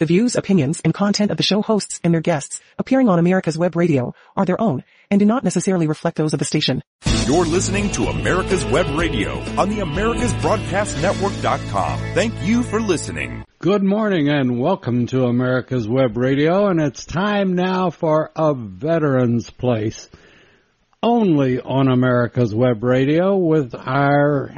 The views, opinions, and content of the show hosts and their guests appearing on America's Web Radio are their own and do not necessarily reflect those of the station. You're listening to America's Web Radio on the AmericasBroadcastNetwork.com. Thank you for listening. Good morning and welcome to America's Web Radio and it's time now for A Veteran's Place. Only on America's Web Radio with our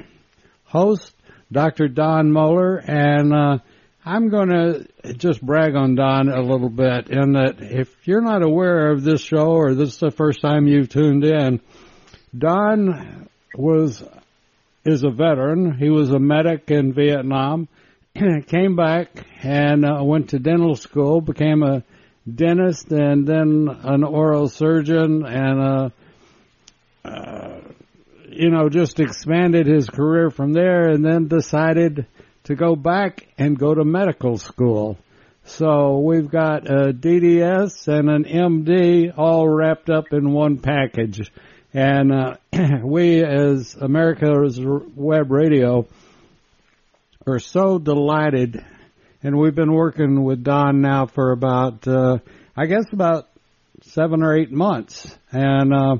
host, Dr. Don Moeller and, uh, I'm going to just brag on Don a little bit in that if you're not aware of this show or this is the first time you've tuned in, Don was is a veteran. He was a medic in Vietnam. Came back and uh, went to dental school, became a dentist and then an oral surgeon and uh, uh, you know just expanded his career from there and then decided to go back and go to medical school. So we've got a DDS and an MD all wrapped up in one package. And uh, we, as America's Web Radio, are so delighted. And we've been working with Don now for about, uh, I guess, about seven or eight months. And uh,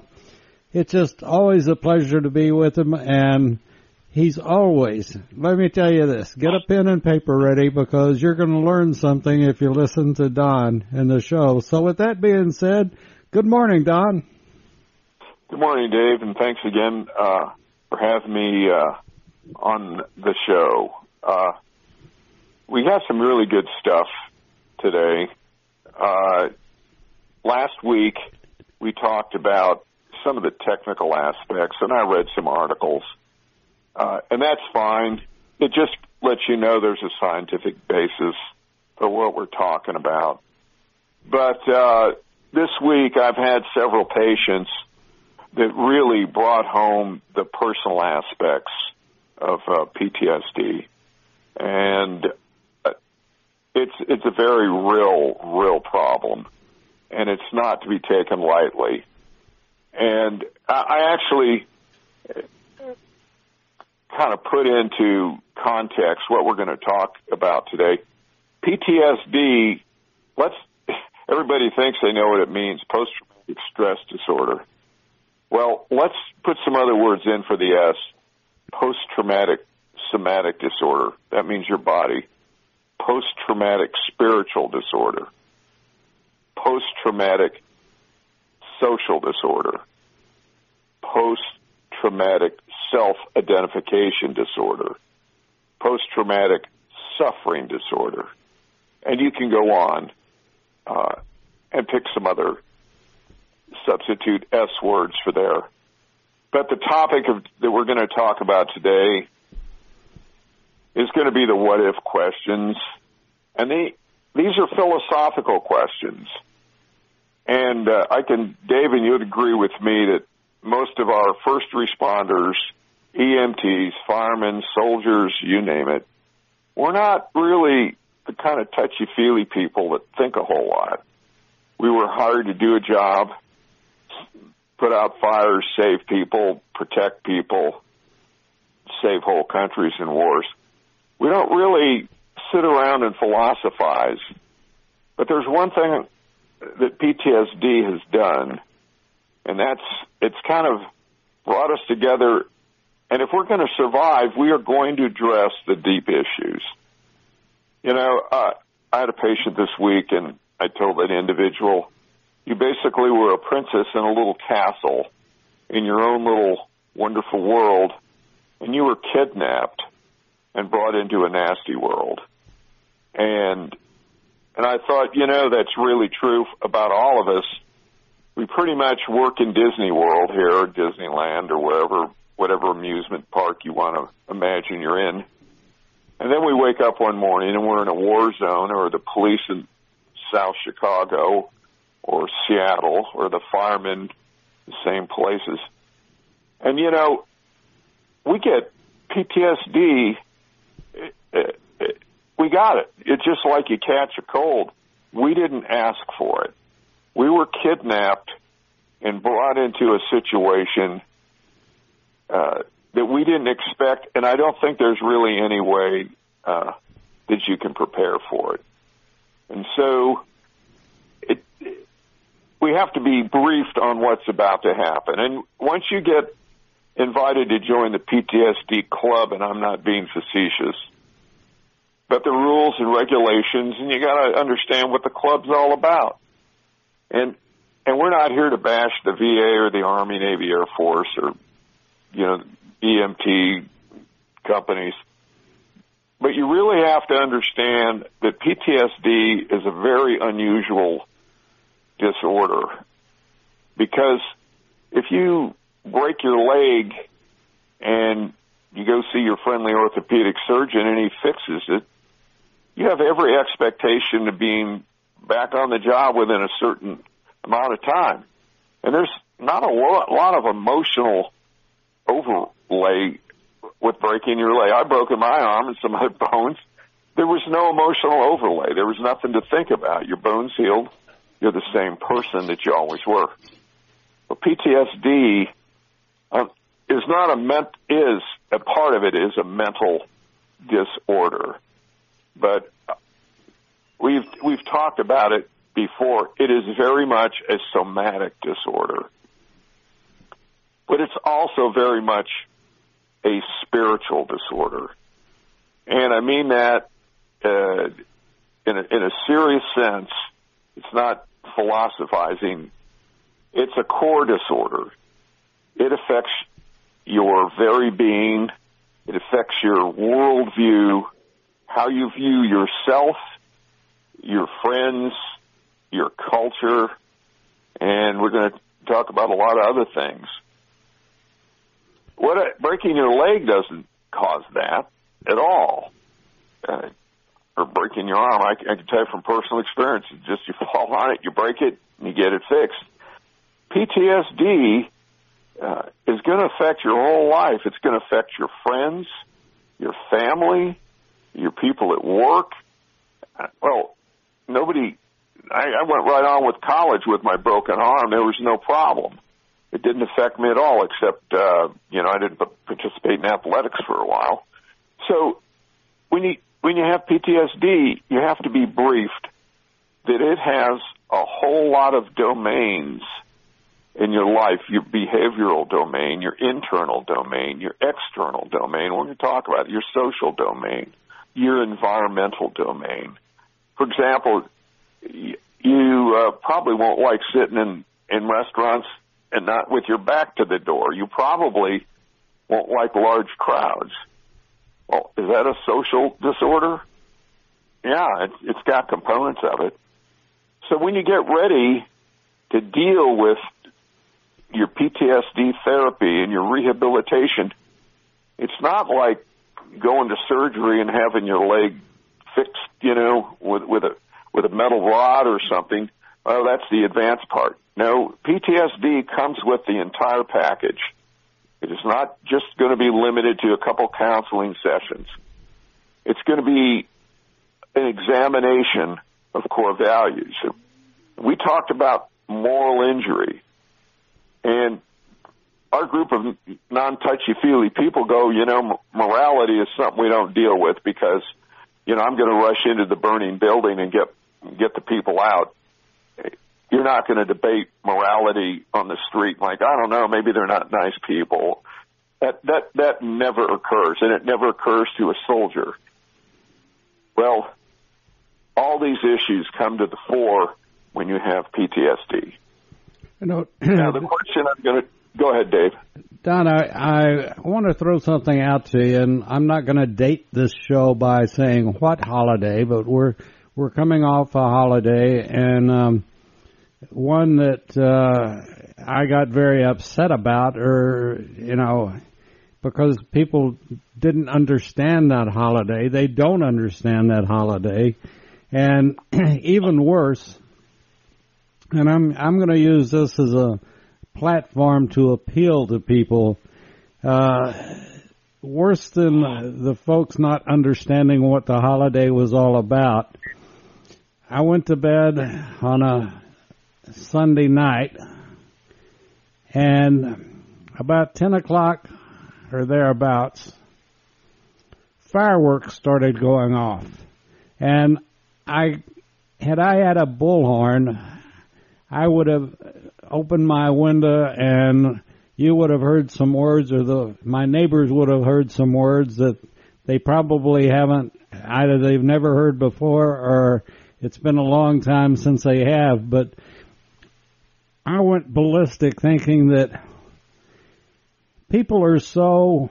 it's just always a pleasure to be with him. And He's always, let me tell you this, get a pen and paper ready because you're going to learn something if you listen to Don in the show. So with that being said, good morning, Don. Good morning, Dave, and thanks again uh, for having me uh, on the show. Uh, we have some really good stuff today. Uh, last week, we talked about some of the technical aspects, and I read some articles – uh, and that's fine. It just lets you know there's a scientific basis for what we're talking about. But uh, this week I've had several patients that really brought home the personal aspects of uh, PTSD, and uh, it's it's a very real real problem, and it's not to be taken lightly. And I, I actually kind of put into context what we're going to talk about today. PTSD, let's, everybody thinks they know what it means, post-traumatic stress disorder. Well, let's put some other words in for the S. Post-traumatic somatic disorder. That means your body. Post-traumatic spiritual disorder. Post-traumatic social disorder. Post-traumatic self-identification disorder, post-traumatic suffering disorder, and you can go on uh, and pick some other substitute S words for there. But the topic of, that we're going to talk about today is going to be the what if questions. And they, these are philosophical questions. And uh, I can, Dave, and you'd agree with me that most of our first responders EMTs, firemen, soldiers, you name it. We're not really the kind of touchy feely people that think a whole lot. We were hired to do a job, put out fires, save people, protect people, save whole countries in wars. We don't really sit around and philosophize. But there's one thing that PTSD has done, and that's it's kind of brought us together and if we're going to survive, we are going to address the deep issues. You know, uh, I had a patient this week, and I told that individual, you basically were a princess in a little castle in your own little wonderful world, and you were kidnapped and brought into a nasty world. And and I thought, you know, that's really true about all of us. We pretty much work in Disney World here, or Disneyland, or wherever whatever amusement park you want to imagine you're in. And then we wake up one morning and we're in a war zone or the police in South Chicago or Seattle or the firemen, the same places. And you know, we get PTSD. We got it. It's just like you catch a cold. We didn't ask for it. We were kidnapped and brought into a situation uh, that we didn't expect, and I don't think there's really any way uh, that you can prepare for it. And so it, we have to be briefed on what's about to happen. And once you get invited to join the PTSD club, and I'm not being facetious, but the rules and regulations, and you got to understand what the club's all about. And and we're not here to bash the VA or the Army, Navy, Air Force, or you know EMT companies. But you really have to understand that PTSD is a very unusual disorder because if you break your leg and you go see your friendly orthopedic surgeon and he fixes it, you have every expectation of being back on the job within a certain amount of time. And there's not a lot, lot of emotional overlay with breaking your leg. I broke my arm and some other bones. There was no emotional overlay. There was nothing to think about. Your bones healed. You're the same person that you always were. But PTSD uh, is not a ment is a part of it is a mental disorder, but we've we've talked about it before. It is very much a somatic disorder, but it's also very much a spiritual disorder. And I mean that uh, in, a, in a serious sense. It's not philosophizing. It's a core disorder. It affects your very being. It affects your worldview, how you view yourself, your friends, your culture, and we're going to talk about a lot of other things. What a, breaking your leg doesn't cause that at all, uh, or breaking your arm. I, I can tell you from personal experience. Just you fall on it, you break it, and you get it fixed. PTSD uh, is going to affect your whole life. It's going to affect your friends, your family, your people at work. Uh, well, nobody. I, I went right on with college with my broken arm. There was no problem it didn't affect me at all, except uh, you know I didn't participate in athletics for a while. So when you when you have PTSD, you have to be briefed that it has a whole lot of domains in your life, your behavioral domain, your internal domain, your external domain. We're going to talk about it, your social domain, your environmental domain. For example, you uh, probably won't like sitting in in restaurants and not with your back to the door. You probably won't like large crowds. Well, is that a social disorder? Yeah, it's, it's got components of it. So when you get ready to deal with your PTSD therapy and your rehabilitation, it's not like going to surgery and having your leg fixed, you know, with with a with a metal rod or something. Oh, that's the advanced part. No, PTSD comes with the entire package. It is not just going to be limited to a couple counseling sessions. It's going to be an examination of core values. We talked about moral injury, and our group of non-touchy-feely people go, you know, morality is something we don't deal with because, you know, I'm going to rush into the burning building and get get the people out you're not going to debate morality on the street. Like I don't know maybe they're not nice people. That that that never occurs and it never occurs to a soldier. Well all these issues come to the fore when you have PTSD you know now the question I'm going to go ahead Dave. Don I, I want to throw something out to you and I'm not going to date this show by saying what holiday but we're we're coming off a holiday and um one that uh, I got very upset about, or you know, because people didn't understand that holiday. They don't understand that holiday, and even worse. And I'm I'm going to use this as a platform to appeal to people. Uh, worse than the folks not understanding what the holiday was all about. I went to bed on a Sunday night, and about 10 o'clock or thereabouts, fireworks started going off. And I had I had a bullhorn, I would have opened my window and you would have heard some words or the my neighbors would have heard some words that they probably haven't either they've never heard before or it's been a long time since they have but I went ballistic thinking that people are so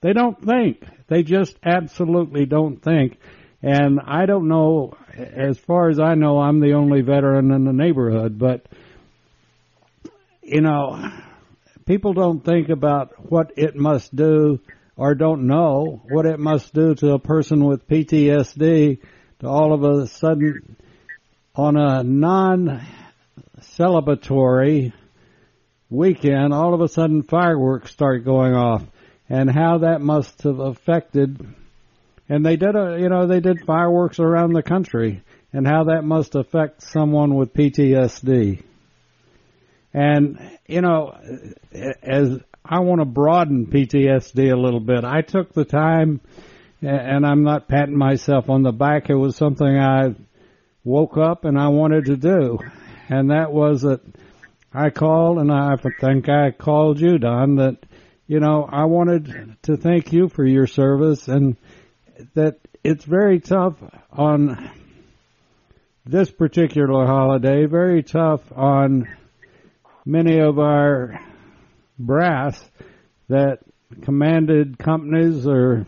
they don't think. They just absolutely don't think. And I don't know as far as I know I'm the only veteran in the neighborhood but you know people don't think about what it must do or don't know what it must do to a person with PTSD to all of a sudden on a non celebratory weekend all of a sudden fireworks start going off. And how that must have affected and they did a you know they did fireworks around the country and how that must affect someone with PTSD and, you know, as I want to broaden PTSD a little bit, I took the time and I'm not patting myself on the back. It was something I woke up and I wanted to do. And that was that I called and I think I called you, Don, that, you know, I wanted to thank you for your service and that it's very tough on this particular holiday, very tough on many of our brass that commanded companies or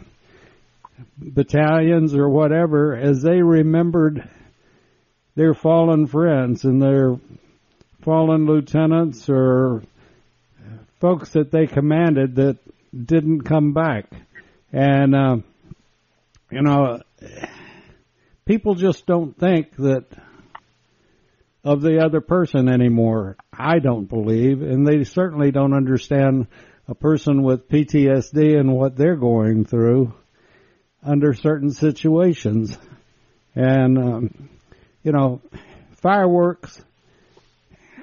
battalions or whatever as they remembered their fallen friends and their fallen lieutenants or folks that they commanded that didn't come back. And, uh, you know, people just don't think that of the other person anymore. I don't believe, and they certainly don't understand a person with PTSD and what they're going through under certain situations. And, um, you know, fireworks,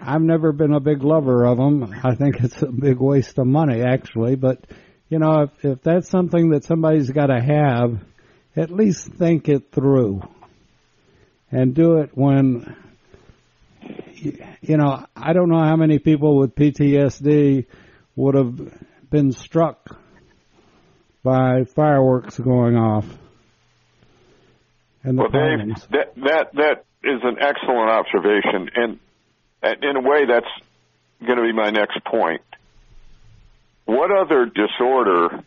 I've never been a big lover of them. I think it's a big waste of money, actually. But, you know, if, if that's something that somebody's got to have, at least think it through. And do it when you know, I don't know how many people with PTSD would have been struck by fireworks going off. And the well, Dave, that that that is an excellent observation, and in a way, that's going to be my next point. What other disorder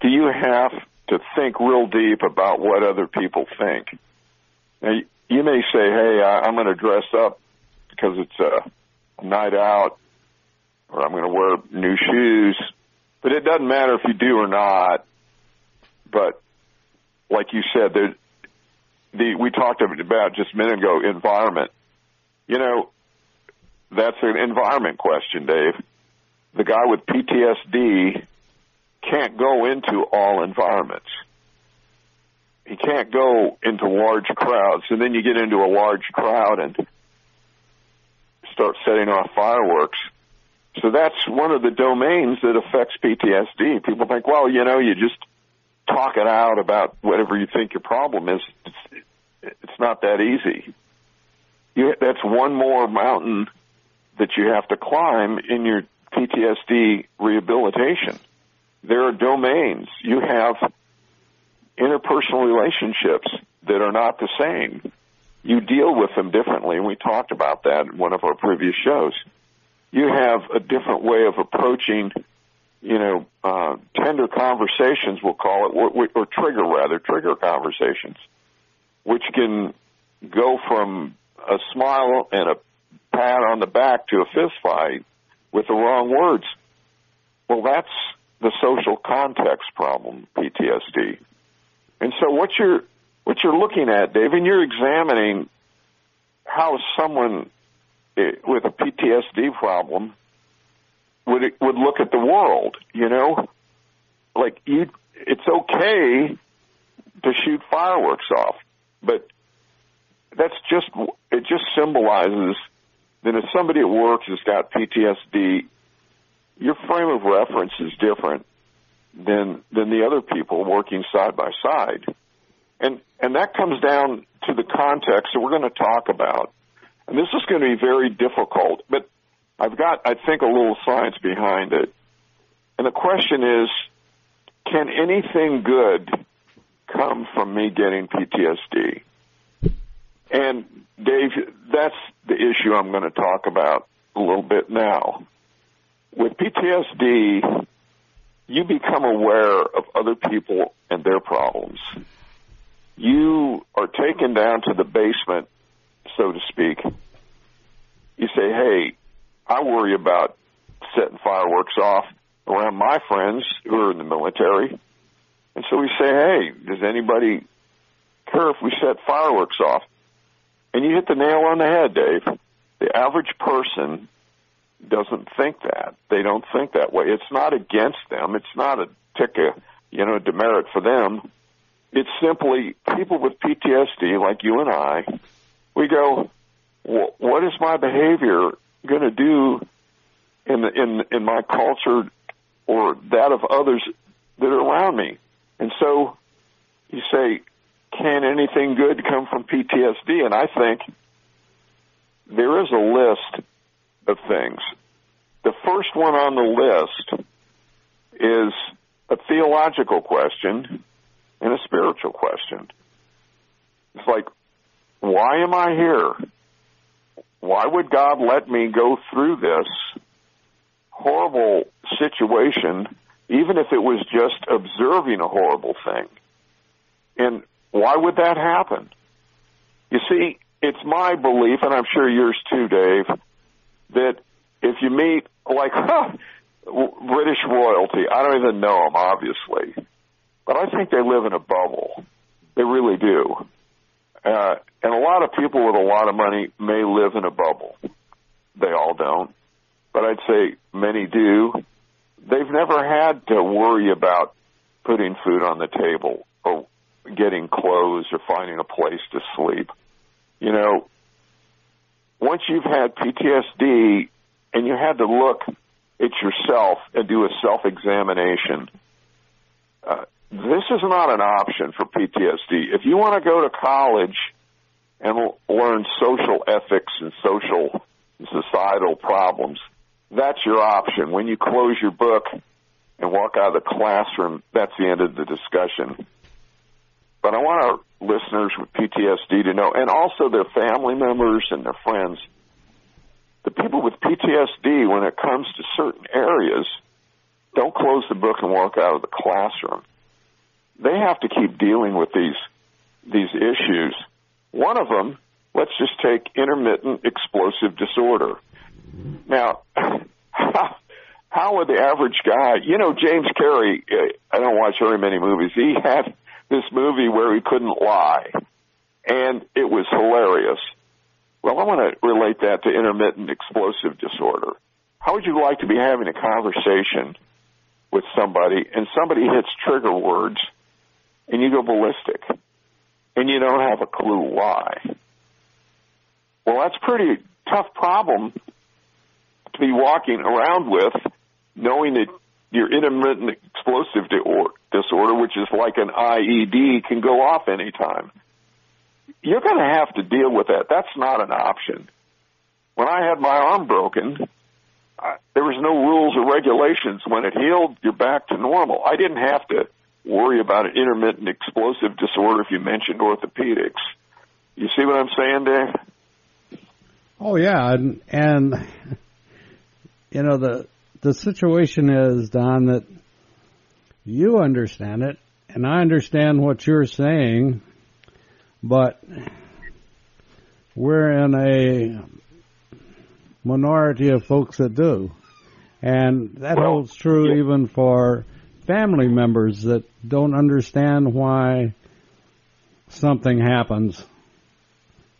do you have to think real deep about what other people think? Now, you may say, "Hey, I'm going to dress up because it's a night out or I'm going to wear new shoes. But it doesn't matter if you do or not. But like you said, there, the we talked about just a minute ago environment. You know, that's an environment question, Dave. The guy with PTSD can't go into all environments. He can't go into large crowds, and then you get into a large crowd and start setting off fireworks. So that's one of the domains that affects PTSD. People think, well, you know, you just talk it out about whatever you think your problem is. It's, it's not that easy. You, that's one more mountain that you have to climb in your PTSD rehabilitation. There are domains. You have interpersonal relationships that are not the same you deal with them differently, and we talked about that in one of our previous shows. You have a different way of approaching, you know, uh, tender conversations, we'll call it, or, or trigger rather, trigger conversations, which can go from a smile and a pat on the back to a fist fight with the wrong words. Well, that's the social context problem, PTSD. And so what you're what you're looking at, Dave, and you're examining how someone Uh, with a PTSD problem would would look at the world. You know, like you, it's okay to shoot fireworks off, but that's just it. Just symbolizes that if somebody at work has got PTSD, your frame of reference is different than than the other people working side by side and and that comes down to the context that we're going to talk about. And this is going to be very difficult, but I've got, I think, a little science behind it. And the question is, can anything good come from me getting PTSD? And Dave, that's the issue I'm going to talk about a little bit now. With PTSD, you become aware of other people and their problems. You are taken down to the basement, so to speak. You say, hey, I worry about setting fireworks off around my friends who are in the military. And so we say, hey, does anybody care if we set fireworks off? And you hit the nail on the head, Dave. The average person doesn't think that. They don't think that way. It's not against them. It's not a tick a you know demerit for them. It's simply people with PTSD like you and I. We go, what is my behavior going to do in the, in in my culture or that of others that are around me? And so you say, can anything good come from PTSD? And I think there is a list of things. The first one on the list is a theological question and a spiritual question. It's like, why am I here? Why would God let me go through this horrible situation, even if it was just observing a horrible thing? And why would that happen? You see, it's my belief, and I'm sure yours too, Dave, that if you meet like huh, British royalty, I don't even know them, obviously, but I think they live in a bubble. They really do. Uh, and a lot of people with a lot of money may live in a bubble. They all don't, but I'd say many do. They've never had to worry about putting food on the table or getting clothes or finding a place to sleep. You know, once you've had PTSD and you had to look at yourself and do a self-examination, uh, this is not an option for PTSD. If you want to go to college and learn social ethics and social and societal problems, that's your option. When you close your book and walk out of the classroom, that's the end of the discussion. But I want our listeners with PTSD to know, and also their family members and their friends, the people with PTSD, when it comes to certain areas, don't close the book and walk out of the classroom. They have to keep dealing with these these issues. One of them, let's just take intermittent explosive disorder. Now, how, how would the average guy, you know, James Carrey, eh, I don't watch very many movies. He had this movie where he couldn't lie, and it was hilarious. Well, I want to relate that to intermittent explosive disorder. How would you like to be having a conversation with somebody and somebody hits trigger words and you go ballistic and you don't have a clue why? Well, that's pretty tough problem to be walking around with knowing that your intermittent explosive disorder, which is like an IED, can go off anytime. You're going to have to deal with that. That's not an option. When I had my arm broken, I, there was no rules or regulations. When it healed, you're back to normal. I didn't have to worry about an intermittent explosive disorder if you mentioned orthopedics. You see what I'm saying, Dave? Oh yeah, and, and you know the the situation is, Don, that you understand it, and I understand what you're saying, but we're in a minority of folks that do. And that Well, holds true yeah. even for family members that don't understand why something happens.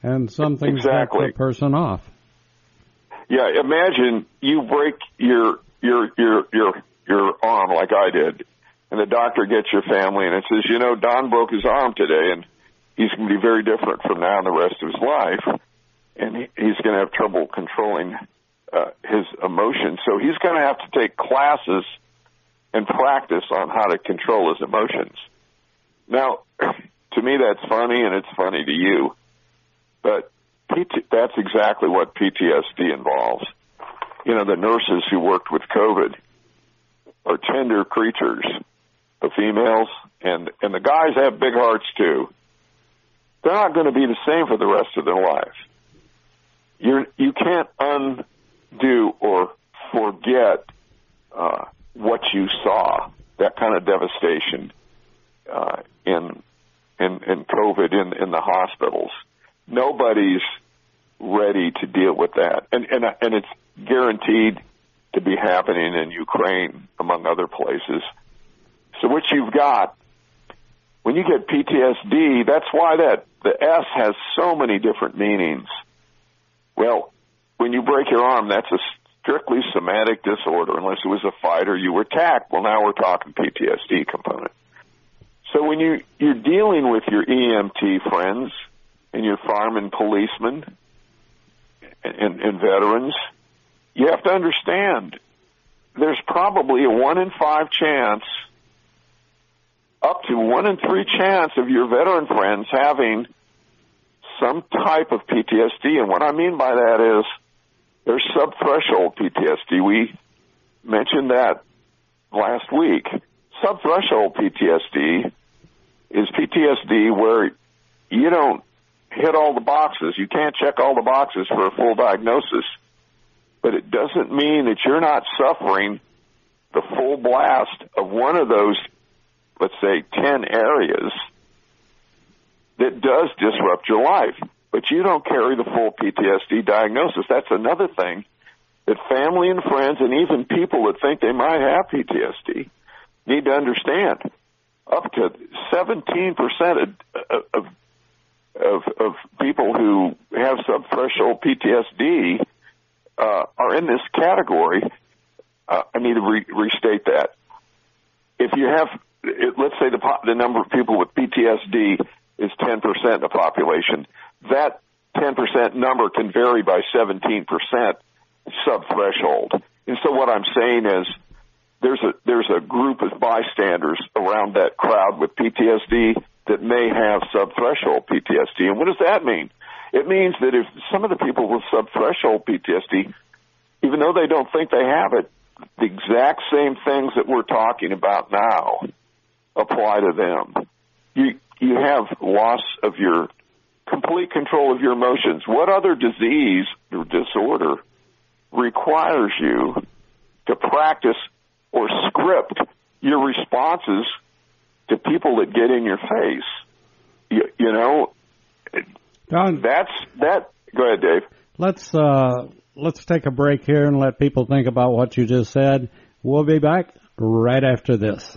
And some things Exactly. set the person off. Yeah, imagine you break your your your your your arm like I did, and the doctor gets your family and it says, you know, Don broke his arm today, and he's going to be very different from now and the rest of his life, and he, he's going to have trouble controlling uh, his emotions. So he's going to have to take classes and practice on how to control his emotions. Now, to me that's funny and it's funny to you. But PT, that's exactly what PTSD involves. You know, the nurses who worked with COVID are tender creatures, the females, and, and the guys have big hearts too. They're not going to be the same for the rest of their life. You're, you can't undo or forget uh, what you saw, that kind of devastation uh, in in in COVID in in the hospitals. Nobody's ready to deal with that, and and and it's guaranteed to be happening in Ukraine, among other places. So what you've got when you get PTSD, that's why that the S has so many different meanings. Well, when you break your arm, that's a strictly somatic disorder. Unless it was a fight or you were attacked. Well, now we're talking PTSD component. So when you you're dealing with your EMT friends and your firemen, policemen, and, and veterans, you have to understand there's probably a one in five chance, up to one in three chance of your veteran friends having some type of PTSD. And what I mean by that is there's subthreshold PTSD. We mentioned that last week. Subthreshold PTSD is PTSD where you don't hit all the boxes. You can't check all the boxes for a full diagnosis. But it doesn't mean that you're not suffering the full blast of one of those, let's say, 10 areas that does disrupt your life. But you don't carry the full PTSD diagnosis. That's another thing that family and friends and even people that think they might have PTSD need to understand. Up to 17% of, of, of, of people who have subthreshold PTSD uh, are in this category. Uh, I need to re- restate that. If you have, let's say the, the number of people with PTSD is 10% of the population, that 10% number can vary by 17% subthreshold. And so what I'm saying is there's a, there's a group of bystanders around that crowd with PTSD that may have subthreshold PTSD. And what does that mean? It means that if some of the people with subthreshold PTSD, even though they don't think they have it, the exact same things that we're talking about now apply to them. You you have loss of your complete control of your emotions. What other disease or disorder requires you to practice or script your responses to people that get in your face? You, you know, Don, that's that. Go ahead, Dave. Let's uh, let's take a break here and let people think about what you just said. We'll be back right after this.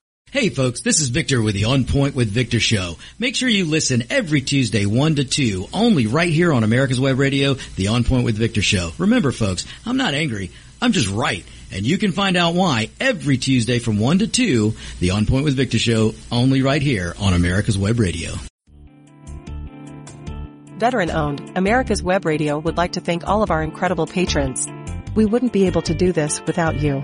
Hey folks, this is Victor with the On Point with Victor show. Make sure you listen every Tuesday 1 to 2, only right here on America's Web Radio, the On Point with Victor show. Remember folks, I'm not angry, I'm just right. And you can find out why every Tuesday from 1 to 2, the On Point with Victor show, only right here on America's Web Radio. Veteran owned, America's Web Radio would like to thank all of our incredible patrons. We wouldn't be able to do this without you.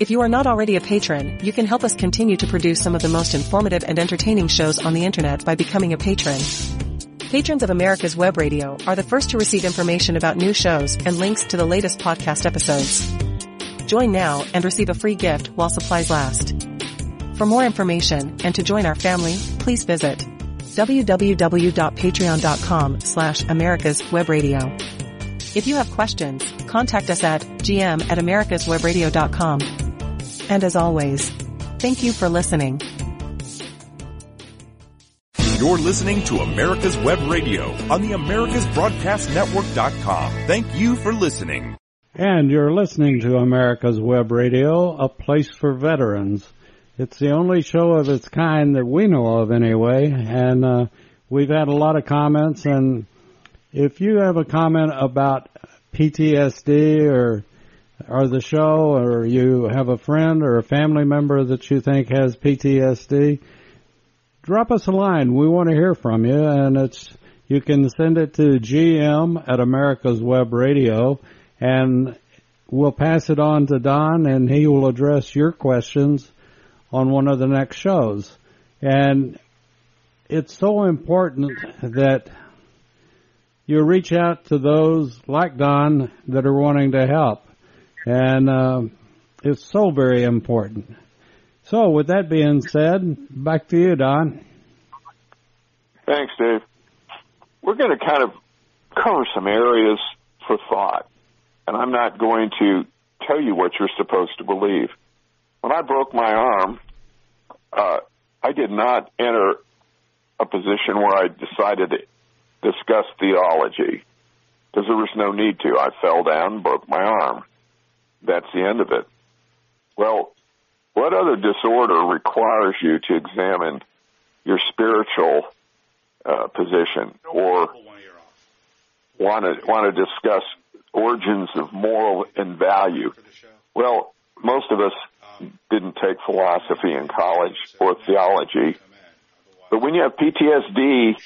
If you are not already a patron, you can help us continue to produce some of the most informative and entertaining shows on the internet by becoming a patron. Patrons of America's Web Radio are the first to receive information about new shows and links to the latest podcast episodes. Join now and receive a free gift while supplies last. For more information and to join our family, please visit www.patreon.com slash America's Web Radio. If you have questions, contact us at gm at americaswebradio.com. And as always, thank you for listening. You're listening to America's Web Radio on the AmericasBroadcastNetwork.com. Thank you for listening. And you're listening to America's Web Radio, a place for veterans. It's the only show of its kind that we know of anyway, and uh, we've had a lot of comments and if you have a comment about PTSD or or the show, or you have a friend or a family member that you think has PTSD, drop us a line. We want to hear from you, and it's you can send it to GM at America's Web Radio, and we'll pass it on to Don, and he will address your questions on one of the next shows. And it's so important that you reach out to those like Don that are wanting to help. And uh, it's so very important. So, with that being said, back to you, Don. Thanks, Dave. We're going to kind of cover some areas for thought, and I'm not going to tell you what you're supposed to believe. When I broke my arm, uh, I did not enter a position where I decided to discuss theology because there was no need to. I fell down, broke my arm. That's the end of it. Well, what other disorder requires you to examine your spiritual uh, position or want to want to discuss origins of moral and value? Well, most of us didn't take philosophy in college or theology, but when you have PTSD,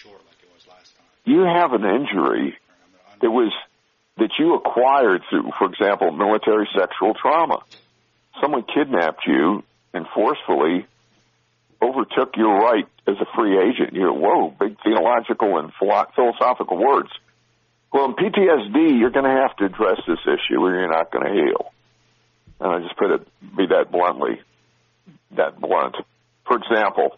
you have an injury that was that you acquired through, for example, military sexual trauma. Someone kidnapped you and forcefully overtook your right as a free agent. You go, whoa, big theological and philosophical words. Well, in PTSD, you're going to have to address this issue or you're not going to heal. And I just put it, be that bluntly, that blunt. For example,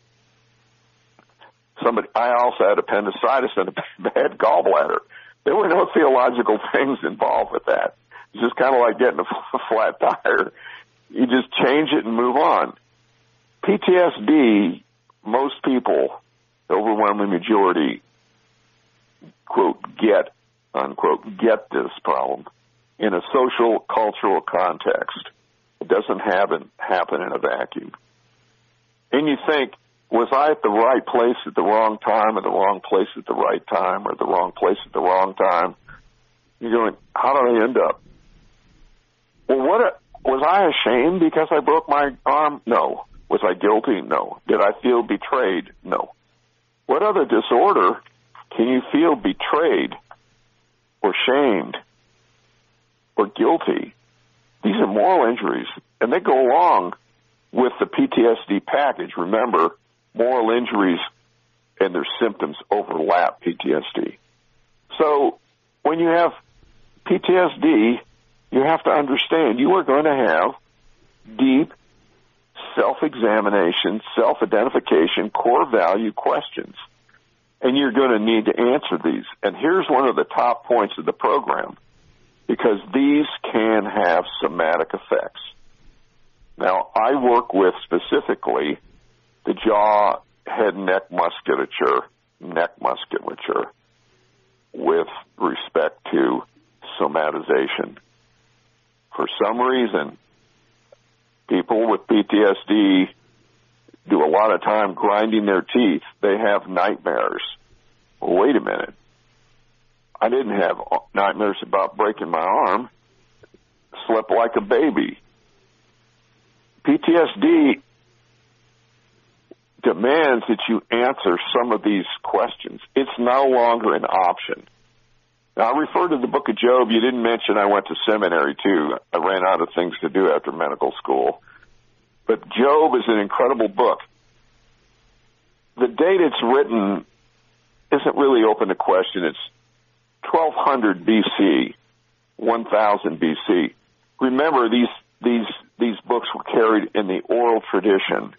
somebody, I also had appendicitis and a bad gallbladder. There were no theological things involved with that. It's just kind of like getting a flat tire. You just change it and move on. PTSD, most people, the overwhelming majority, quote, get, unquote, get this problem in a social, cultural context. It doesn't happen, happen in a vacuum. And you think, was I at the right place at the wrong time, or the wrong place at the right time, or the wrong place at the wrong time? You're going, how did I end up? Well, what was I ashamed because I broke my arm? No. Was I guilty? No. Did I feel betrayed? No. What other disorder can you feel betrayed or shamed or guilty? These are moral injuries, and they go along with the PTSD package. Remember, moral injuries and their symptoms overlap PTSD. So when you have PTSD, you have to understand you are going to have deep self-examination, self-identification, core value questions. And you're going to need to answer these. And here's one of the top points of the program because these can have somatic effects. Now, I work with specifically the jaw, head, neck musculature, neck musculature with respect to somatization. For some reason, people with PTSD do a lot of time grinding their teeth. They have nightmares. Well, wait a minute. I didn't have nightmares about breaking my arm. Slept like a baby. PTSD demands that you answer some of these questions. It's no longer an option. Now, I refer to the book of Job. You didn't mention I went to seminary too. I ran out of things to do after medical school. But Job is an incredible book. The date it's written isn't really open to question. It's 1200 BC, 1000 BC. Remember, these these these books were carried in the oral tradition.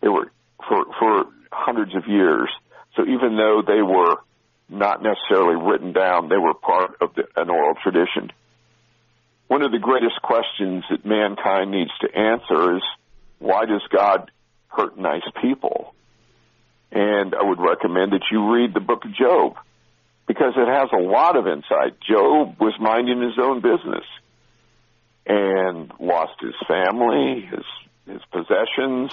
They were for for hundreds of years. So even though they were not necessarily written down, they were part of the, an oral tradition. One of the greatest questions that mankind needs to answer is why does God hurt nice people? And I would recommend that you read the book of Job because it has a lot of insight. Job was minding his own business and lost his family, his his possessions,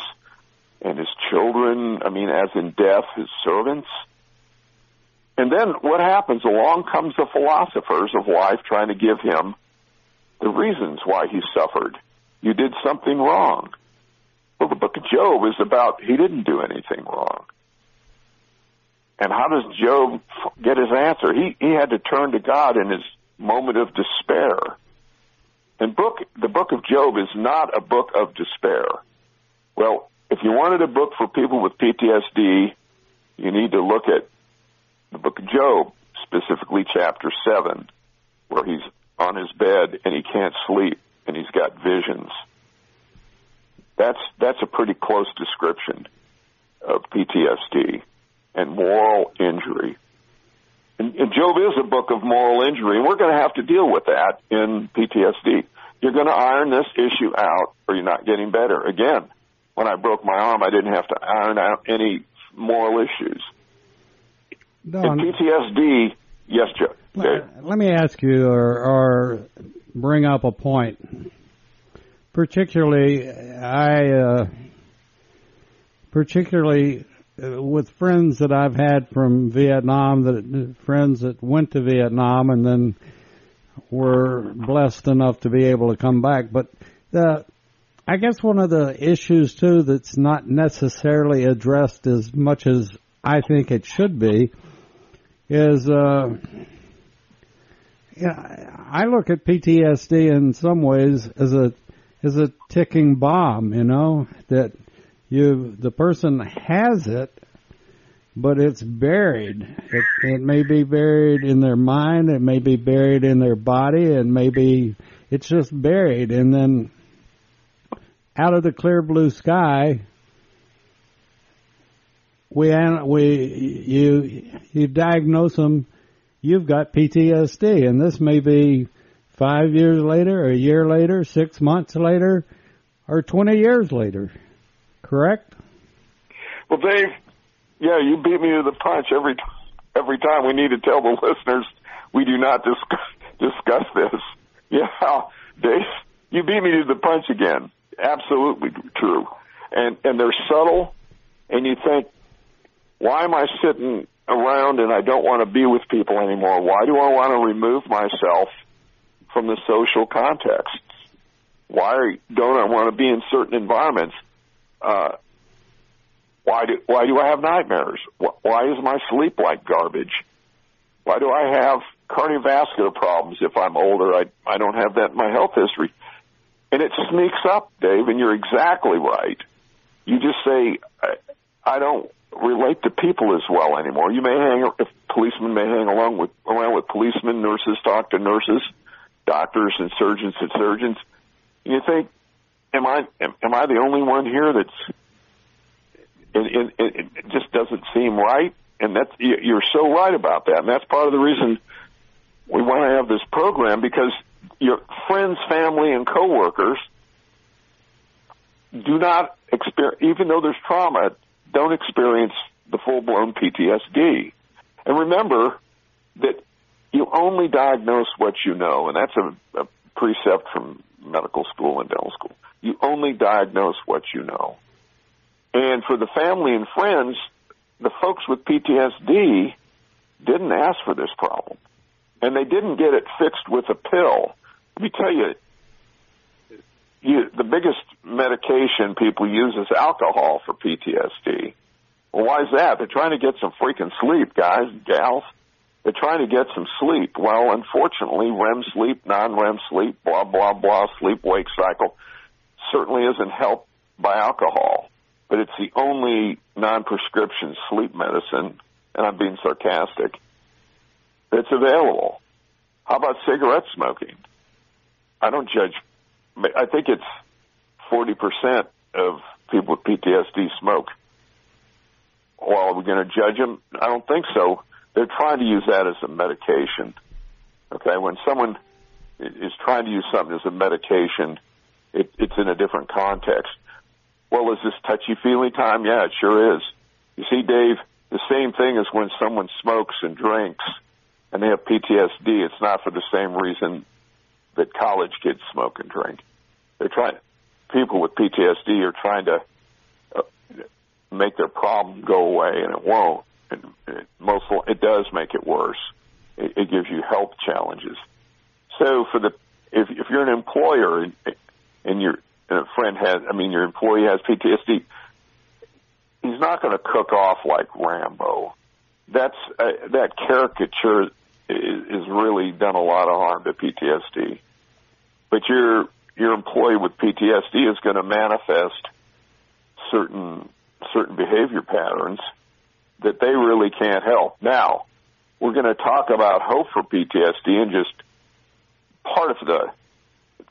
and his children. I mean, as in death, his servants. And then what happens? Along comes the philosophers of life trying to give him the reasons why he suffered. You did something wrong. Well, the book of Job is about he didn't do anything wrong. And how does Job get his answer? He he had to turn to God in his moment of despair. And book the book of Job is not a book of despair. Well, if you wanted a book for people with PTSD, you need to look at the book of Job, specifically chapter 7, where he's on his bed and he can't sleep and he's got visions. That's that's a pretty close description of PTSD and moral injury. And, and Job is a book of moral injury, and we're going to have to deal with that in PTSD. You're going to iron this issue out, or you're not getting better. Again, when I broke my arm, I didn't have to iron out any moral issues. Don, in PTSD, yes, Joe. Let, let me ask you, or, or bring up a point. Particularly, I, uh, particularly uh, with friends that I've had from Vietnam, that friends that went to Vietnam and then were blessed enough to be able to come back. But the, I guess one of the issues too that's not necessarily addressed as much as I think it should be is, uh, yeah, I look at PTSD in some ways as a as a ticking bomb. You know that you the person has it, but it's buried. It, it may be buried in their mind. It may be buried in their body. It may be it's just buried, and then out of the clear blue sky, we we you you diagnose them you've got PTSD, and this may be five years later, a year later, six months later, or 20 years later. Correct? Well, Dave, yeah, you beat me to the punch every every time. We need to tell the listeners we do not discuss, discuss this. Yeah, Dave, you beat me to the punch again. Absolutely true. And and they're subtle, and you think, why am I sitting around and I don't want to be with people anymore. Why do I want to remove myself from the social context? Why don't I want to be in certain environments? Uh, why do why do I have nightmares? Why is my sleep like garbage? Why do I have cardiovascular problems if I'm older? I I don't have that in my health history. And it sneaks up, Dave, and you're exactly right. You just say I, don't relate to people as well anymore. You may hang, if policemen may hang along with around with policemen, nurses talk to nurses, doctors and surgeons and surgeons. You think, am I am, am I the only one here that's? It, it, it, it just doesn't seem right, and that's you're so right about that, and that's part of the reason we want to have this program because your friends, family, and coworkers do not experience, even though there's trauma, don't experience the full blown PTSD. And remember that you only diagnose what you know, and that's a, a precept from medical school and dental school. You only diagnose what you know. And for the family and friends, the folks with PTSD didn't ask for this problem. And they didn't get it fixed with a pill. Let me tell you, you, the biggest medication people use is alcohol for PTSD. Well, why is that? They're trying to get some freaking sleep, guys, gals. They're trying to get some sleep. Well, unfortunately, REM sleep, non-REM sleep, blah, blah, blah, sleep-wake cycle certainly isn't helped by alcohol. But it's the only non-prescription sleep medicine, and I'm being sarcastic, that's available. How about cigarette smoking? I don't judge I think it's 40% of people with PTSD smoke. Well, are we going to judge them? I don't think so. They're trying to use that as a medication. Okay, when someone is trying to use something as a medication, it, it's in a different context. Well, is this touchy-feely time? Yeah, it sure is. You see, Dave, the same thing as when someone smokes and drinks and they have PTSD. It's not for the same reason that college kids smoke and drink. They're trying. People with PTSD are trying to uh, make their problem go away, and it won't. and it most it does make it worse. It, it gives you health challenges. So for the if if you're an employer and, and your and a friend has, I mean, your employee has PTSD, he's not going to cook off like Rambo. That's uh, that caricature is, is really done a lot of harm to PTSD. But your your employee with PTSD is going to manifest certain certain behavior patterns that they really can't help. Now, we're going to talk about hope for PTSD and just part of the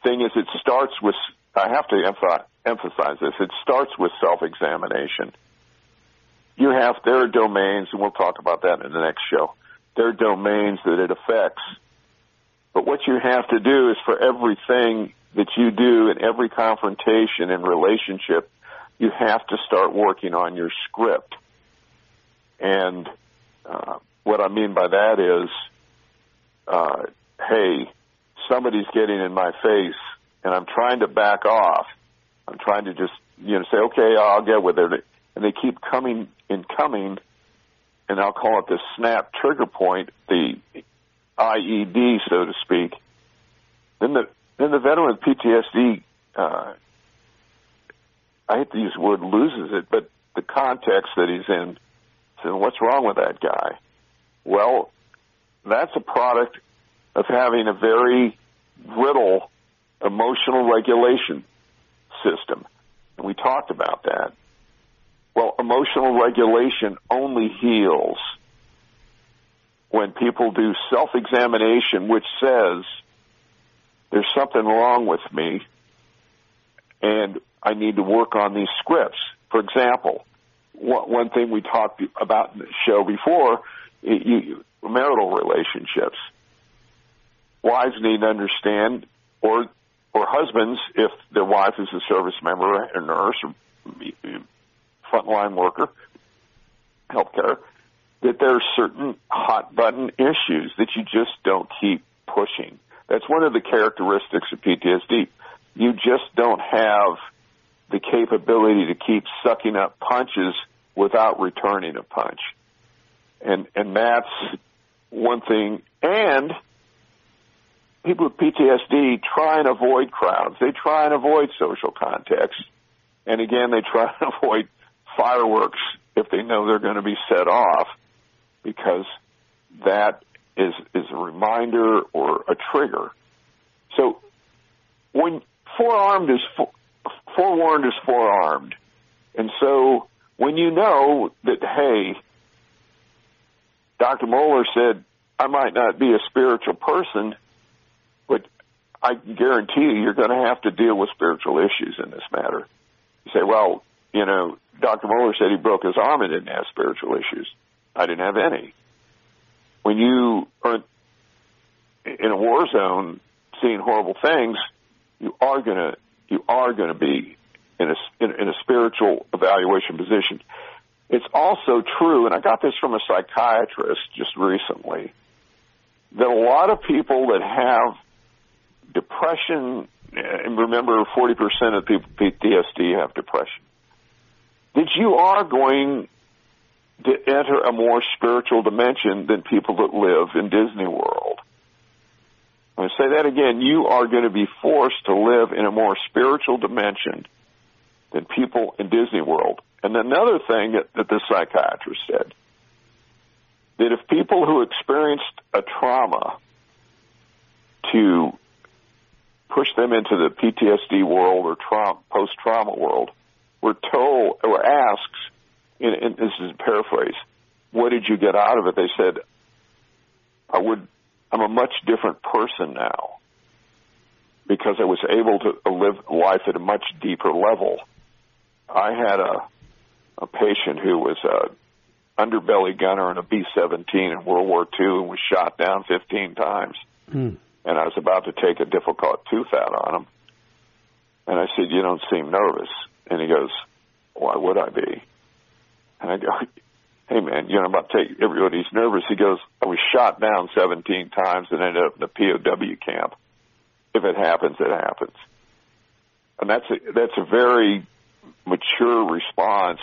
thing is it starts with I have to emphasize this. It starts with self-examination. You have there are domains, and we'll talk about that in the next show. There are domains that it affects. But what you have to do is for everything that you do in every confrontation and relationship, you have to start working on your script. And uh, what I mean by that is, uh, hey, somebody's getting in my face, and I'm trying to back off. I'm trying to just you know say, okay, I'll get with it, and they keep coming and coming, and I'll call it the snap trigger point, the IED, so to speak. Then the then the veteran with PTSD, uh, I hate to use the word loses it, but the context that he's in, saying, what's wrong with that guy? Well, that's a product of having a very brittle emotional regulation system. And we talked about that. Well, emotional regulation only heals when people do self-examination, which says, there's something wrong with me and I need to work on these scripts. For example, one thing we talked about in the show before, you, marital relationships. Wives need to understand, or or husbands, if their wife is a service member, a nurse, or frontline worker, healthcare, that there are certain hot button issues that you just don't keep pushing. That's one of the characteristics of PTSD. You just don't have the capability to keep sucking up punches without returning a punch. And, and that's one thing. And people with PTSD try and avoid crowds. They try and avoid social context. And again, they try and avoid fireworks if they know they're going to be set off because that is is a reminder or a trigger. So when forearmed is forewarned is forearmed, and so when you know that hey, Dr. Moeller said I might not be a spiritual person, but I guarantee you you're going to have to deal with spiritual issues in this matter. You say, well, you know, Dr. Moeller said he broke his arm and didn't have spiritual issues. I didn't have any when you are in a war zone seeing horrible things, you are gonna you are gonna be in a in, in a spiritual evaluation position. It's also true, and I got this from a psychiatrist just recently, that a lot of people that have depression, and remember, 40% of people with PTSD have depression, that you are going to enter a more spiritual dimension than people that live in Disney World. I'm going to say that again. You are going to be forced to live in a more spiritual dimension than people in Disney World. And another thing that, that the psychiatrist said, that if people who experienced a trauma to push them into the PTSD world or tra- post-trauma world were told or asked and, and this is a paraphrase, what did you get out of it? They said, I would, I'm a much different person now because I was able to live life at a much deeper level. I had a, a patient who was a underbelly gunner in a B-17 in World War II and was shot down 15 times. Mm. And I was about to take a difficult tooth out on him. And I said, you don't seem nervous. And he goes, why would I be? And I go, hey man, you know, I'm about to take everybody's nervous. He goes, I was shot down 17 times and ended up in the POW camp. If it happens, it happens. And that's a, that's a very mature response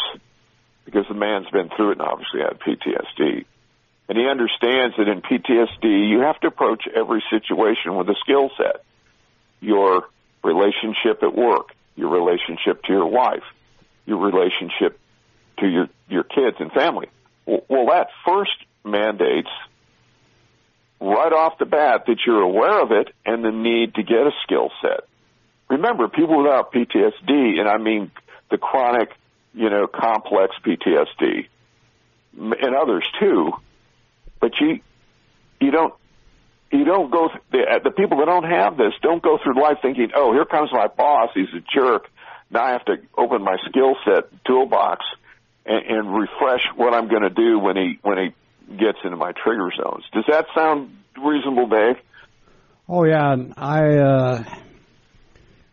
because the man's been through it and obviously had PTSD. And he understands that in PTSD, you have to approach every situation with a skill set. Your relationship at work, your relationship to your wife, your relationship to your, your kids and family. Well, that first mandates right off the bat that you're aware of it and the need to get a skill set. Remember, people without PTSD, and I mean the chronic, you know, complex PTSD, and others too, but you, you don't, you don't go, the, the people that don't have this don't go through life thinking, oh, here comes my boss, he's a jerk, now I have to open my skill set toolbox and, and refresh what I'm going to do when he, when he gets into my trigger zones. Does that sound reasonable, Dave? Oh yeah, I uh,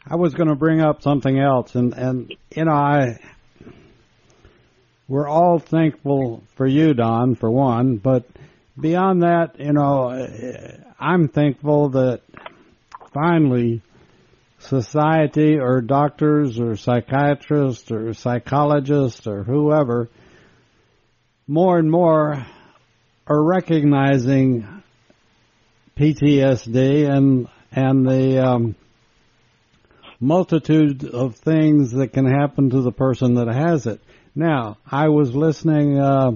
I was going to bring up something else, and and you know I we're all thankful for you, Don, for one, but beyond that, you know, I'm thankful that finally society or doctors or psychiatrists or psychologists or whoever more and more are recognizing PTSD and and the um, multitude of things that can happen to the person that has it. Now, I was listening. Uh,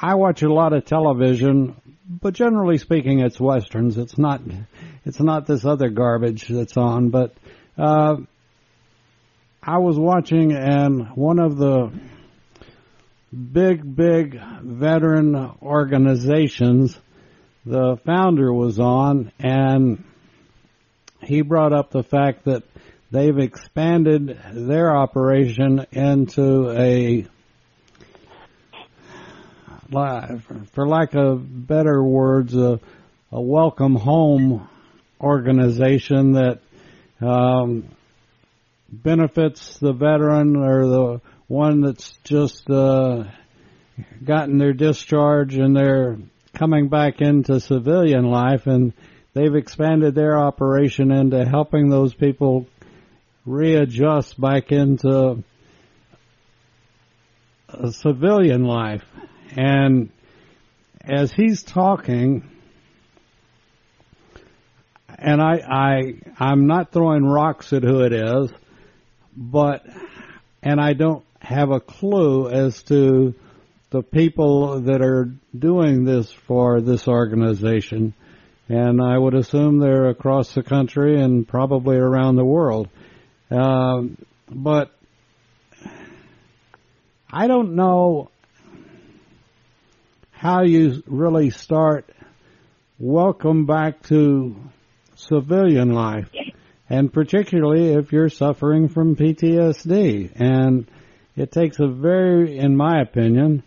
I watch a lot of television, but generally speaking, it's westerns. It's not. It's not this other garbage that's on. But uh, I was watching, and one of the big, big veteran organizations the founder was on, and he brought up the fact that they've expanded their operation into a for lack of better words, a, a welcome home organization that um, benefits the veteran or the one that's just uh, gotten their discharge and they're coming back into civilian life and they've expanded their operation into helping those people readjust back into civilian life. And as he's talking, and I, I, I'm not throwing rocks at who it is, but, and I don't have a clue as to the people that are doing this for this organization. And I would assume they're across the country and probably around the world. Um, but I don't know how you really start. Welcome back to civilian life and particularly if you're suffering from PTSD and it takes a very in my opinion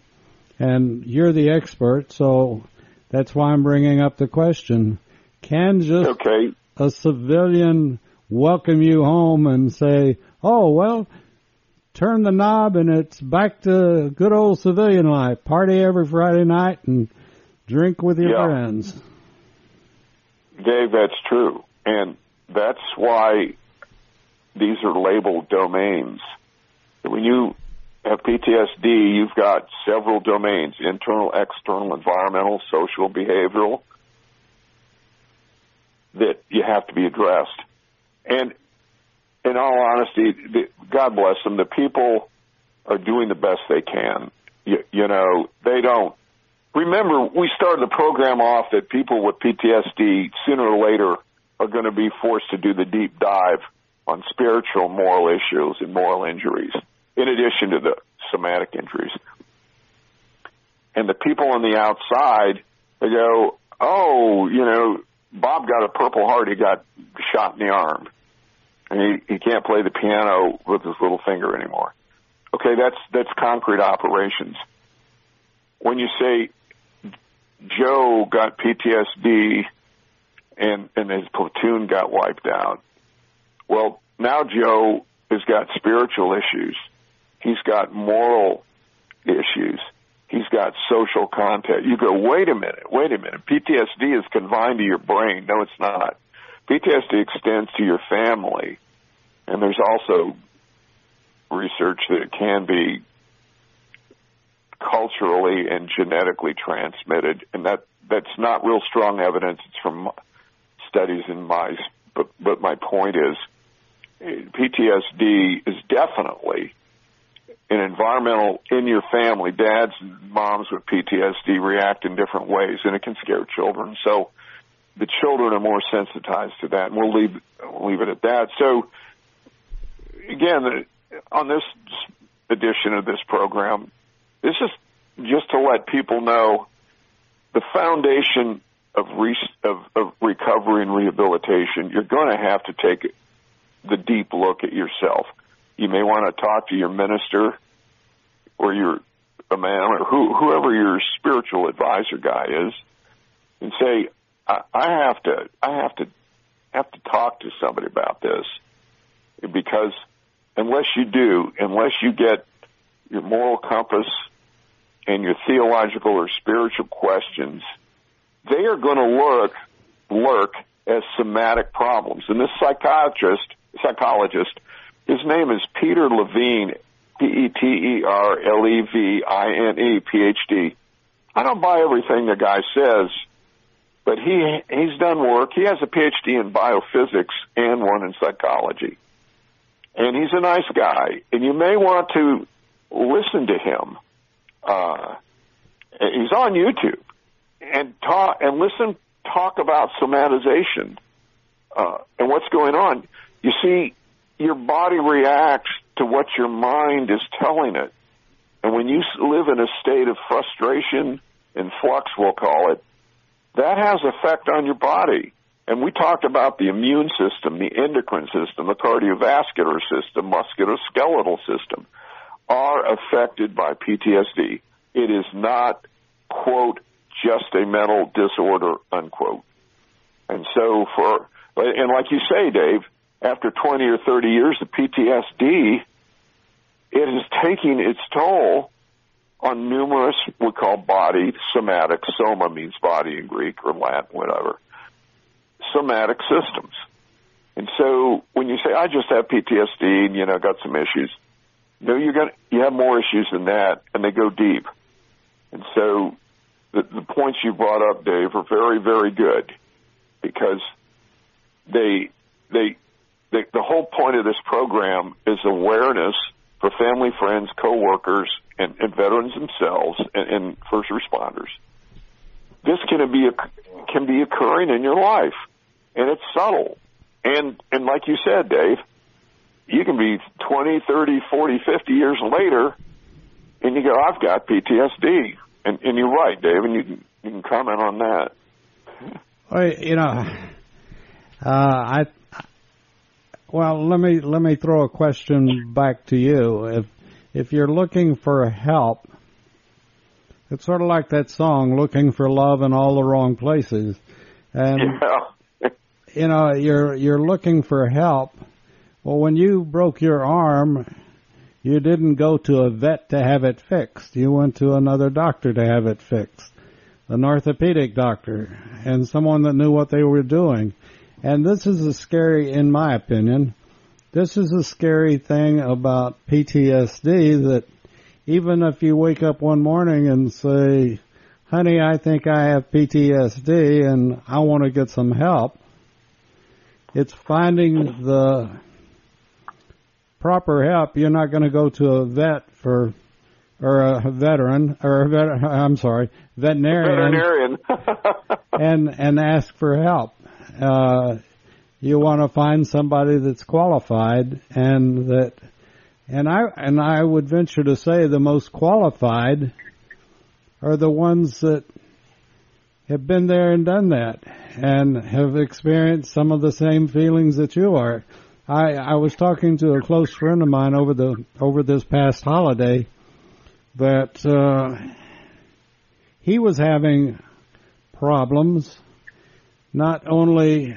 and you're the expert so that's why I'm bringing up the question. Can just okay. a civilian welcome you home and say, "Oh well, turn the knob and it's back to good old civilian life. Party every Friday night and drink with your yeah. friends." Dave, that's true, and that's why these are labeled domains. When you have PTSD, you've got several domains: internal, external, environmental, social, behavioral that you have to be addressed. And in all honesty, God bless them, the people are doing the best they can. You, you know, they don't. Remember, we started the program off that people with PTSD sooner or later are going to be forced to do the deep dive on spiritual, moral issues and moral injuries, in addition to the somatic injuries. And the people on the outside, they go, oh, you know, Bob got a Purple Heart. He got shot in the arm, and he he can't play the piano with his little finger anymore. Okay, that's that's concrete operations. When you say Joe got PTSD and and his platoon got wiped out, well now Joe has got spiritual issues. He's got moral issues he's got social contact. You go, wait a minute, wait a minute. PTSD is confined to your brain. No, it's not. PTSD extends to your family, and there's also research that it can be culturally and genetically transmitted, and that that's not real strong evidence. It's from studies in mice, but but my point is, PTSD is definitely an environmental in your family. Dads and moms with PTSD react in different ways, and it can scare children. So the children are more sensitized to that, and we'll leave leave it at that. So again, on this edition of this program, this is just to let people know the foundation of, re- of, of recovery and rehabilitation. You're going to have to take the deep look at yourself. You may want to talk to your minister or your imam or who, whoever your spiritual advisor guy is, and say, I, I have to, I have to, have to talk to somebody about this because unless you do, unless you get your moral compass and your theological or spiritual questions, they are going to lurk, lurk as somatic problems. And this psychiatrist, psychologist, his name is Peter Levine, P-E-T-E-R-L-E-V-I-N-E, Ph.D. I don't buy everything the guy says, but he he's done work. He has a PhD in biophysics and one in psychology, and he's a nice guy. And you may want to listen to him. Uh, he's on YouTube and talk and listen talk about somatization uh, and what's going on. You see, your body reacts to what your mind is telling it, and when you live in a state of frustration and flux, we'll call it, that has effect on your body. And we talked about the immune system, the endocrine system, the cardiovascular system, musculoskeletal system are affected by PTSD. It is not, quote, just a mental disorder, unquote. And so for, and like you say, Dave, after 20 or 30 years of PTSD, it is taking its toll on numerous, we call body, somatic, soma means body in Greek or Latin, whatever, somatic systems. And so when you say, I just have PTSD and, you know, got some issues, no, you got, you have more issues than that and they go deep. And so the, the points you brought up, Dave, are very, very good because they, they, they, the whole point of this program is awareness for family, friends, coworkers, and, and veterans themselves and, and first responders. This can be can be occurring in your life, and it's subtle. And and like you said, Dave, you can be 20, 30, 40, 50 years later, and you go, I've got PTSD. And, and you're right, Dave, and you can, you can comment on that. Well, you know, uh, I, well, let me, let me throw a question back to you. If, if you're looking for help, it's sort of like that song, looking for love in all the wrong places. And, yeah. you know, you're, you're looking for help well, when you broke your arm, you didn't go to a vet to have it fixed. You went to another doctor to have it fixed. An orthopedic doctor and someone that knew what they were doing. And this is a scary, in my opinion, this is a scary thing about PTSD that even if you wake up one morning and say, honey, I think I have PTSD and I want to get some help, it's finding the proper help, you're not going to go to a vet for or a veteran or a vet, I'm sorry, veterinarian, veterinarian. and and ask for help. Uh, you want to find somebody that's qualified and that and I and I would venture to say the most qualified are the ones that have been there and done that and have experienced some of the same feelings that you are. I, I was talking to a close friend of mine over the over this past holiday that uh, he was having problems not only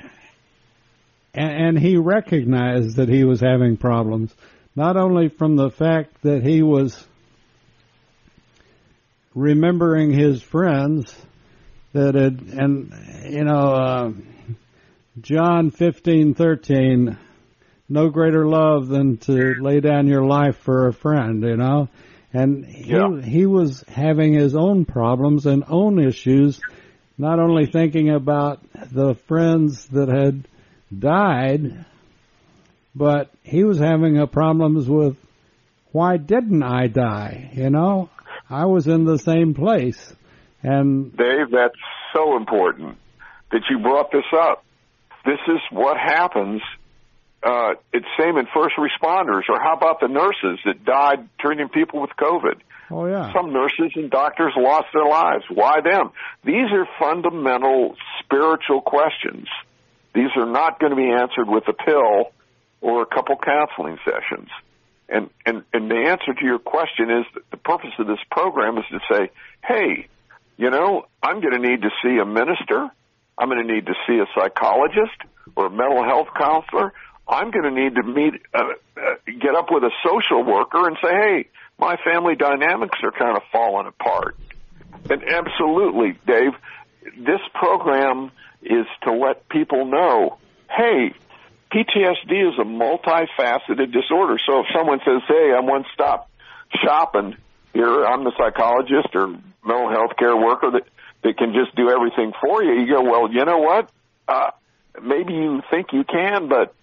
and, and he recognized that he was having problems not only from the fact that he was remembering his friends that had and you know uh, John fifteen thirteen no greater love than to lay down your life for a friend, you know. And he Yeah. he was having his own problems and own issues, not only thinking about the friends that had died, but he was having a problems with why didn't I die? You know, I was in the same place, and Dave, that's so important that you brought this up. This is what happens. Uh, it's same in first responders, or how about the nurses that died treating people with COVID? Oh yeah, Some nurses and doctors lost their lives. Why them? These are fundamental spiritual questions. These are not going to be answered with a pill or a couple counseling sessions. And, and, and the answer to your question is the purpose of this program is to say, hey, you know, I'm going to need to see a minister. I'm going to need to see a psychologist or a mental health counselor. I'm going to need to meet, uh, uh, get up with a social worker and say, hey, my family dynamics are kind of falling apart. And absolutely, Dave, this program is to let people know, hey, PTSD is a multifaceted disorder. So if someone says, hey, I'm one stop shopping here, I'm the psychologist or mental health care worker that, that can just do everything for you, you go, well, you know what? Uh, maybe you think you can, but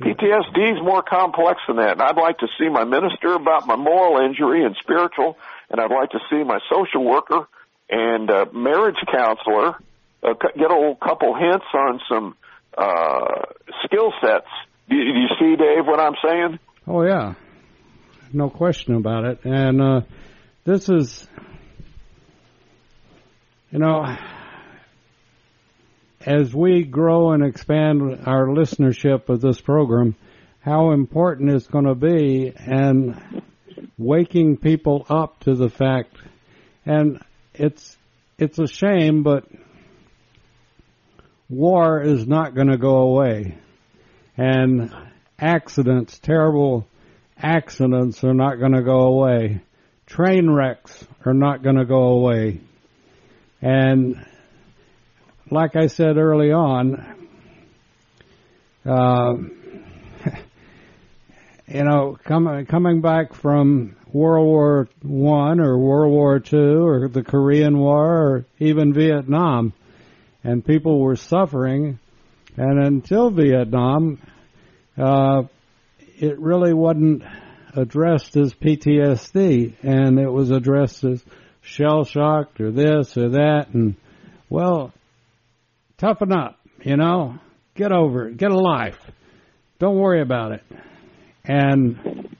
PTSD is more complex than that. And I'd like to see my minister about my moral injury and spiritual, and I'd like to see my social worker and uh, marriage counselor uh, get a couple hints on some uh, skill sets. Do do you see, Dave, what I'm saying? oh yeah, no question about it. And uh, this is, you know, as we grow and expand our listenership of this program, how important it's going to be and waking people up to the fact. And it's it's a shame but war is not going to go away. And accidents terrible accidents are not going to go away. Train wrecks are not going to go away. And like I said early on, uh, you know, coming coming back from World War One or World War Two or the Korean War or even Vietnam, and people were suffering, and until Vietnam, uh, it really wasn't addressed as PTSD, and it was addressed as shell shocked or this or that, and well, toughen up, you know, get over it, get a life, don't worry about it, and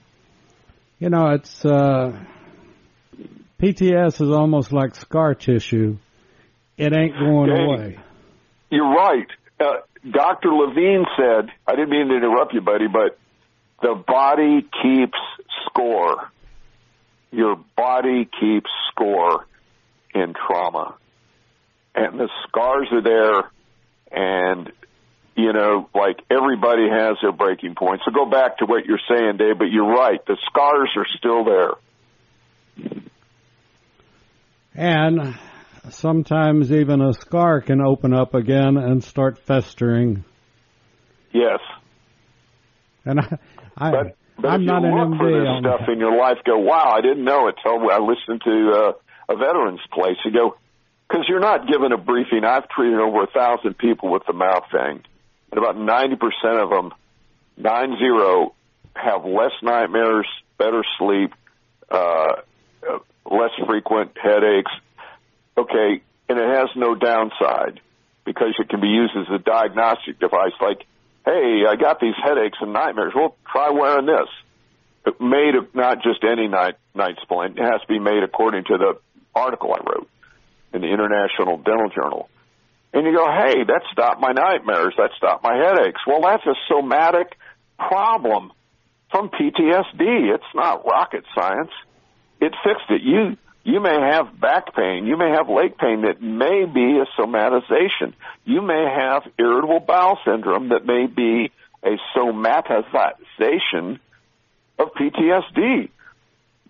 you know, it's uh, PTS is almost like scar tissue; it ain't going away. You're right. Uh, Dr. Levine said, I didn't mean to interrupt you, buddy, but the body keeps score. Your body keeps score in trauma. And the scars are there, and, you know, like everybody has their breaking point. So go back to what you're saying, Dave, but you're right. The scars are still there. And sometimes even a scar can open up again and start festering. Yes. And I, I But, but I'm if not you an look for MD this on stuff in your life, go, wow, I didn't know it till I listened to uh, a veterans place. You go, because you're not given a briefing. I've treated over a thousand people with the mouth thing, and about 90% of them, nine zero, have less nightmares, better sleep, uh, less frequent headaches. Okay, and it has no downside because it can be used as a diagnostic device. Like, hey, I got these headaches and nightmares. Well, try wearing this. Made of not just any night night splint. It has to be made according to the article I wrote in the International Dental Journal. And you go, hey, that stopped my nightmares. That stopped my headaches. Well, that's a somatic problem from PTSD. It's not rocket science. It fixed it. You you may have back pain. You may have leg pain that may be a somatization. You may have irritable bowel syndrome that may be a somatization of PTSD.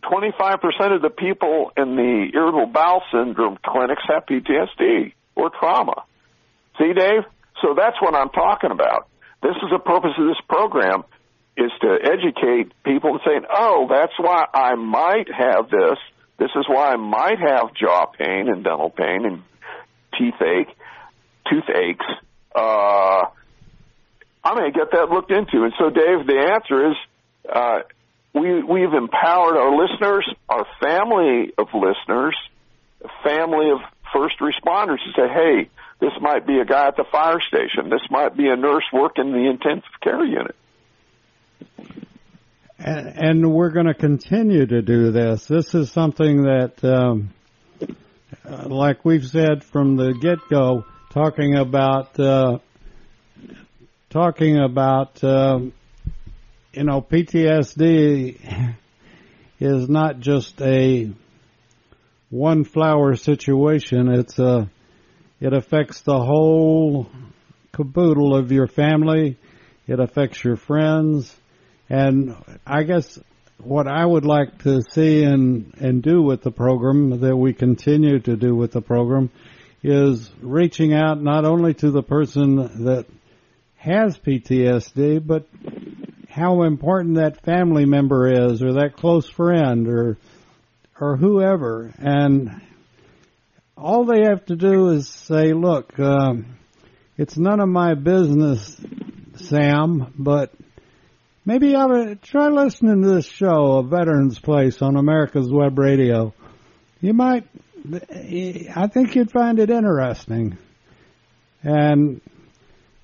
25% of the people in the irritable bowel syndrome clinics have PTSD or trauma. See, Dave? So that's what I'm talking about. This is the purpose of this program. is to educate people and saying, oh, that's why I might have this. This is why I might have jaw pain and dental pain and teeth ache, toothaches. Uh, I'm going to get that looked into. And so, Dave, the answer is uh, we we've empowered our listeners, our family of listeners, family of first responders to say, hey, this might be a guy at the fire station. This might be a nurse working the intensive care unit. And, and we're going to continue to do this. This is something that, um, like we've said from the get-go, talking about uh, talking about um, you know PTSD is not just a one flower situation. It's a it affects the whole caboodle of your family. It affects your friends. And I guess what I would like to see and, and do with the program that we continue to do with the program is reaching out not only to the person that has PTSD, but how important that family member is or that close friend or or whoever and all they have to do is say look um, it's none of my business sam but maybe I would try listening to this show, A Veteran's Place on America's Web Radio. You might, I think you'd find it interesting. And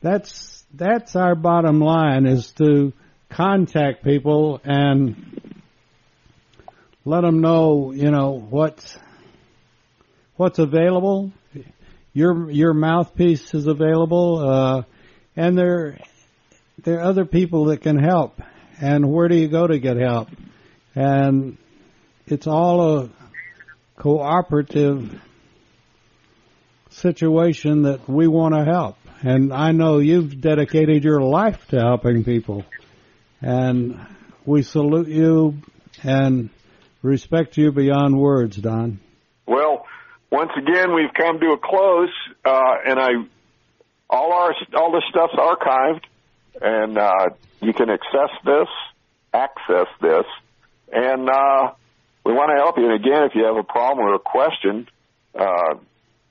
that's, that's our bottom line is to contact people and let them know, you know, what's, what's available. Your, your mouthpiece is available, uh, and there, there are other people that can help. And where do you go to get help? And it's all a cooperative situation that we want to help. And I know you've dedicated your life to helping people. And we salute you and respect you beyond words, Don. Well, once again, we've come to a close, uh, and I, all our, all this stuff's archived and uh, you can access this, access this, and uh, we want to help you. And again, if you have a problem or a question, uh,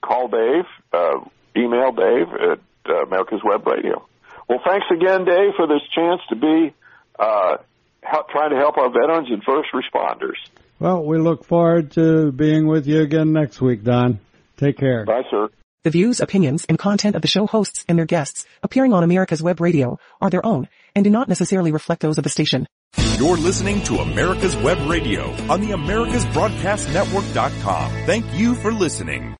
call Dave, uh, email Dave at uh, America's Web Radio. Well, thanks again, Dave, for this chance to be uh, help, trying to help our veterans and first responders. Well, we look forward to being with you again next week, Don. Take care. Bye, sir. The views, opinions, and content of the show hosts and their guests appearing on America's Web Radio are their own and do not necessarily reflect those of the station. You're listening to America's Web Radio on the AmericasBroadcastNetwork.com. Thank you for listening.